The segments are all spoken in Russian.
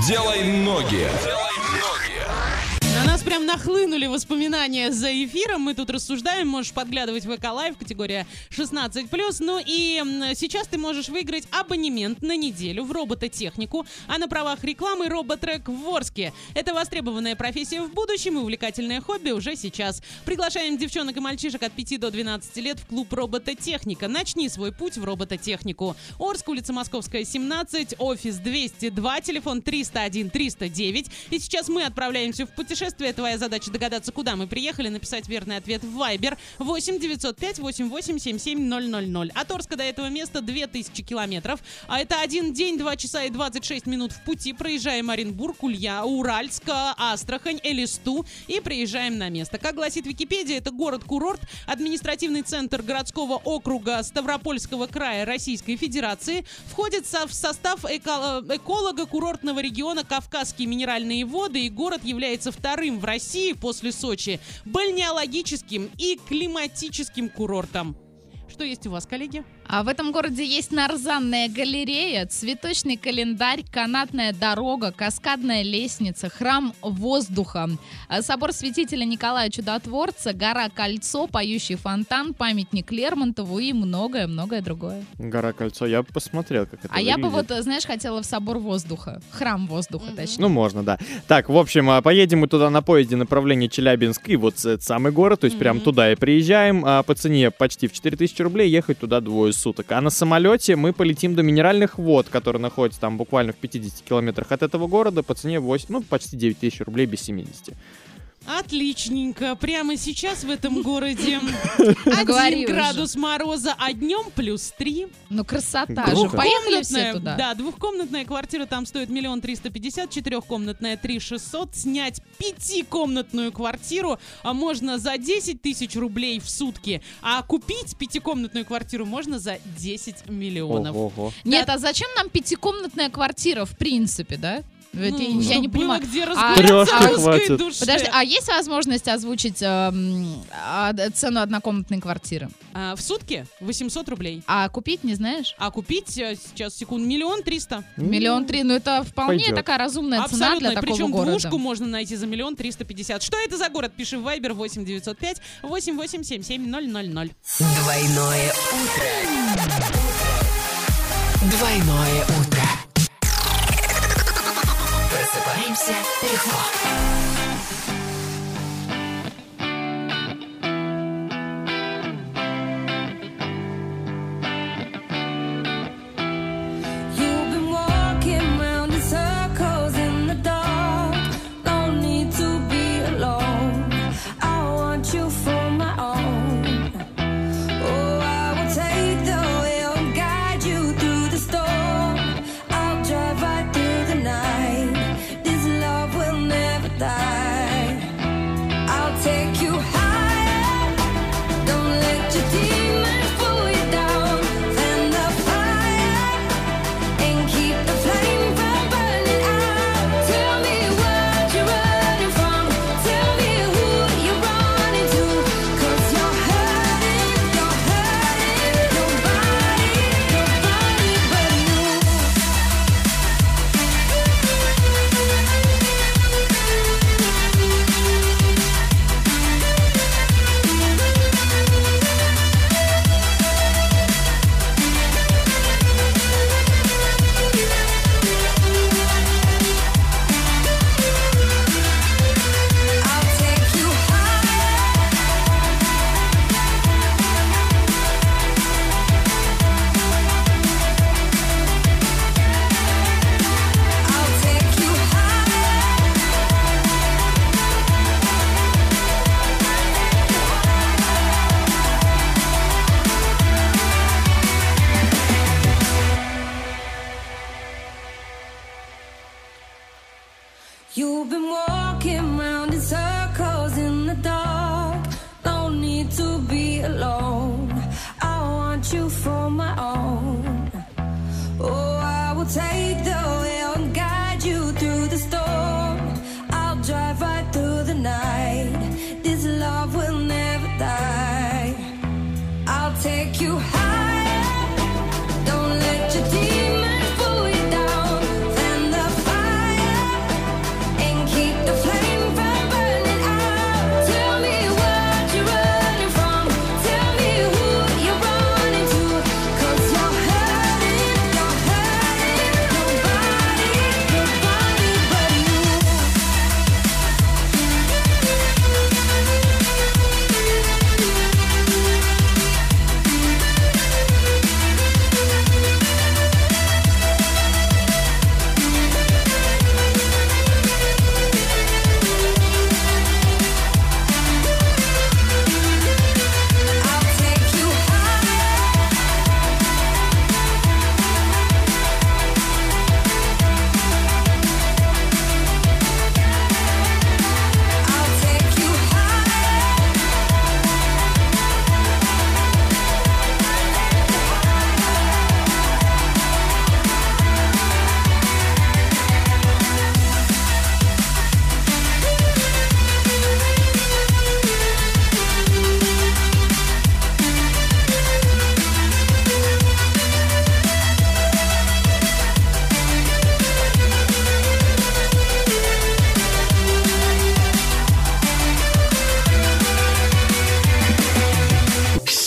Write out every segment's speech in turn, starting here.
Делай ноги. На нас прям нахлынули воспоминания за эфиром. Мы тут рассуждаем. Можешь подглядывать в ВК Лайв, категория 16+. Ну и сейчас ты можешь выиграть абонемент на неделю в робототехнику, а на правах рекламы роботрек в Ворске. Это востребованная профессия в будущем и увлекательное хобби уже сейчас. Приглашаем девчонок и мальчишек от 5 до 12 лет в клуб робототехника. Начни свой путь в робототехнику. Орск, улица Московская, 17, офис 202, телефон 301 309. И сейчас мы отправляемся в путешествие. Твоя задача догадаться, куда мы приехали, написать верный ответ в Viber 8 905 88 77 000. От Орска до этого места 2000 километров. А это один день, 2 часа и 26 минут в пути. Проезжаем Оренбург, Улья, Уральск, Астрахань, Элисту и приезжаем на место. Как гласит Википедия, это город-курорт, административный центр городского округа Ставропольского края Российской Федерации. Входит в состав эко- э, эколога курортного региона Кавказские минеральные воды и город является вторым в России после Сочи бальнеологическим и климатическим курортом. Что есть у вас, коллеги? А в этом городе есть нарзанная галерея, цветочный календарь, канатная дорога, каскадная лестница, храм воздуха, а, собор святителя Николая Чудотворца, гора Кольцо, поющий фонтан, памятник Лермонтову и многое-многое другое. Гора Кольцо. Я бы посмотрел, как это А я бы выглядит. вот, знаешь, хотела в собор воздуха, храм воздуха, Мгм. точнее. Ну, можно, да. Так, в общем, а, поедем мы туда на поезде направление Челябинск и вот этот самый город, то есть прям Мгм. туда и приезжаем. А, по цене почти в 4000 рублей ехать туда двое суток. А на самолете мы полетим до минеральных вод, которые находятся там буквально в 50 километрах от этого города по цене 8, ну, почти 9000 рублей без 70. Отличненько. Прямо сейчас в этом городе один градус мороза, а днем плюс три. Ну, красота же. Поехали все Двухкомнатная- туда. Да, двухкомнатная квартира там стоит миллион триста пятьдесят, четырехкомнатная три шестьсот. Снять пятикомнатную квартиру а можно за 10 тысяч рублей в сутки, а купить пятикомнатную квартиру можно за 10 миллионов. Нет, а зачем нам пятикомнатная квартира, в принципе, да? Ведь Ну, я не понимаю. где А- хватит. душе. Подожди, а есть возможность озвучить д- цену однокомнатной квартиры? А, в сутки 800 рублей. А купить не знаешь? А купить э, сейчас, секунд, миллион триста. Миллион три, ну это вполне Пойдет. такая разумная цена Абсолютно. для такого Причем города. двушку можно найти за миллион триста пятьдесят. Что это за город? Пиши в Viber 8 905 8877 000. Двойное утро. Двойное утро. names and big. For my own. Oh, I will take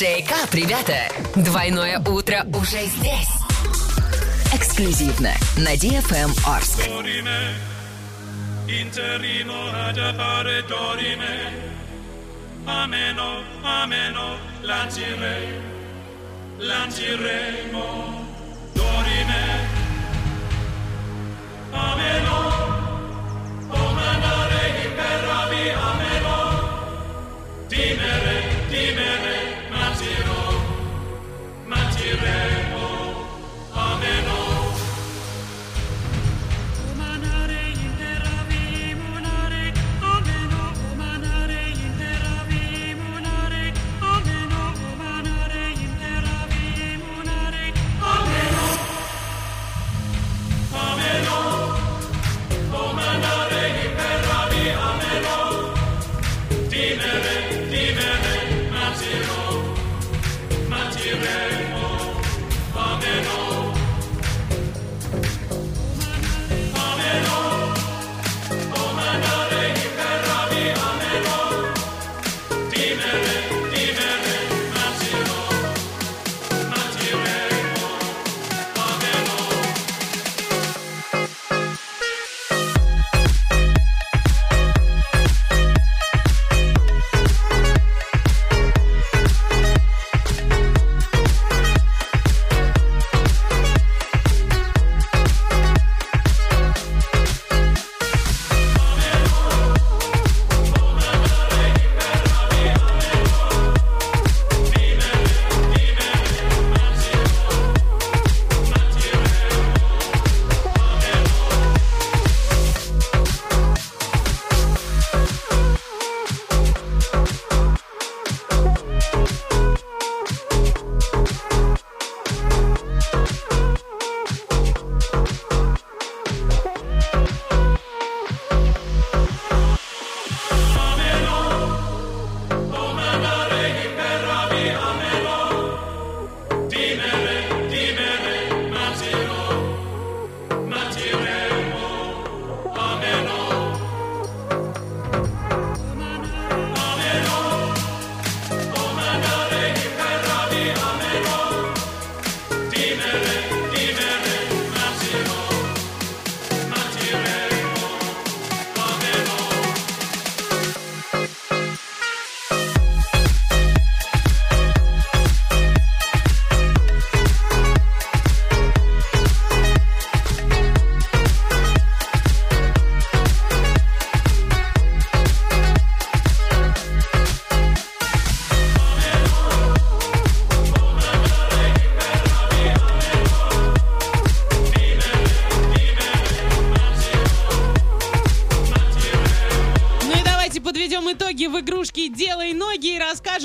up, ребята! Двойное утро уже здесь. Эксклюзивно на DFM Орск. Interrimo ad appare dorime, ameno, ameno, lancire, lanciremo,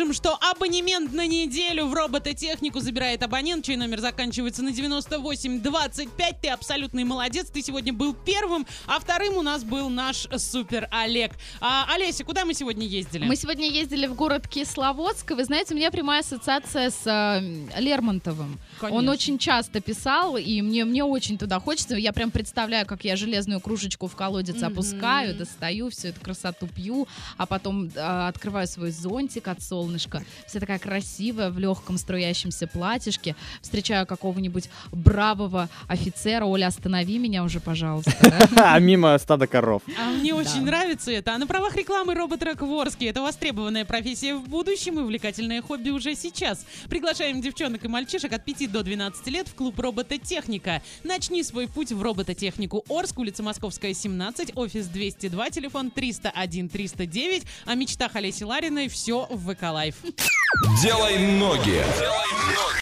ноги» и расскажем, что абонемент на неделю в робототехнику забирает абонент, чей номер заканчивается на 9825. Ты абсолютный молодец, ты сегодня был первым, а вторым у нас был наш супер Олег. А, Олеся, куда мы сегодня ездили? Мы сегодня ездили в город Кисловодск, и вы знаете, у меня прямая ассоциация с э, Лермонтовым. Он Конечно. очень часто писал, и мне, мне очень туда хочется. Я прям представляю, как я железную кружечку в колодец Мгм. опускаю, достаю, всю эту красоту пью, а потом э, открываю свой зонтик от солнышка. Вся такая красивая, в легком струящемся платьишке. Встречаю какого-нибудь бравого офицера. Оля, останови меня уже, пожалуйста. А мимо стада коров. А мне очень нравится это. А на правах рекламы Роботрек в Орске. Это востребованная профессия в будущем и увлекательное хобби уже сейчас. Приглашаем девчонок и мальчишек от 5 до 12 лет в клуб робототехника. Начни свой путь в робототехнику Орск, улица Московская, 17, офис 202, телефон 301 309. О мечтах Олеси Лариной все в ВК Live. Делай ноги.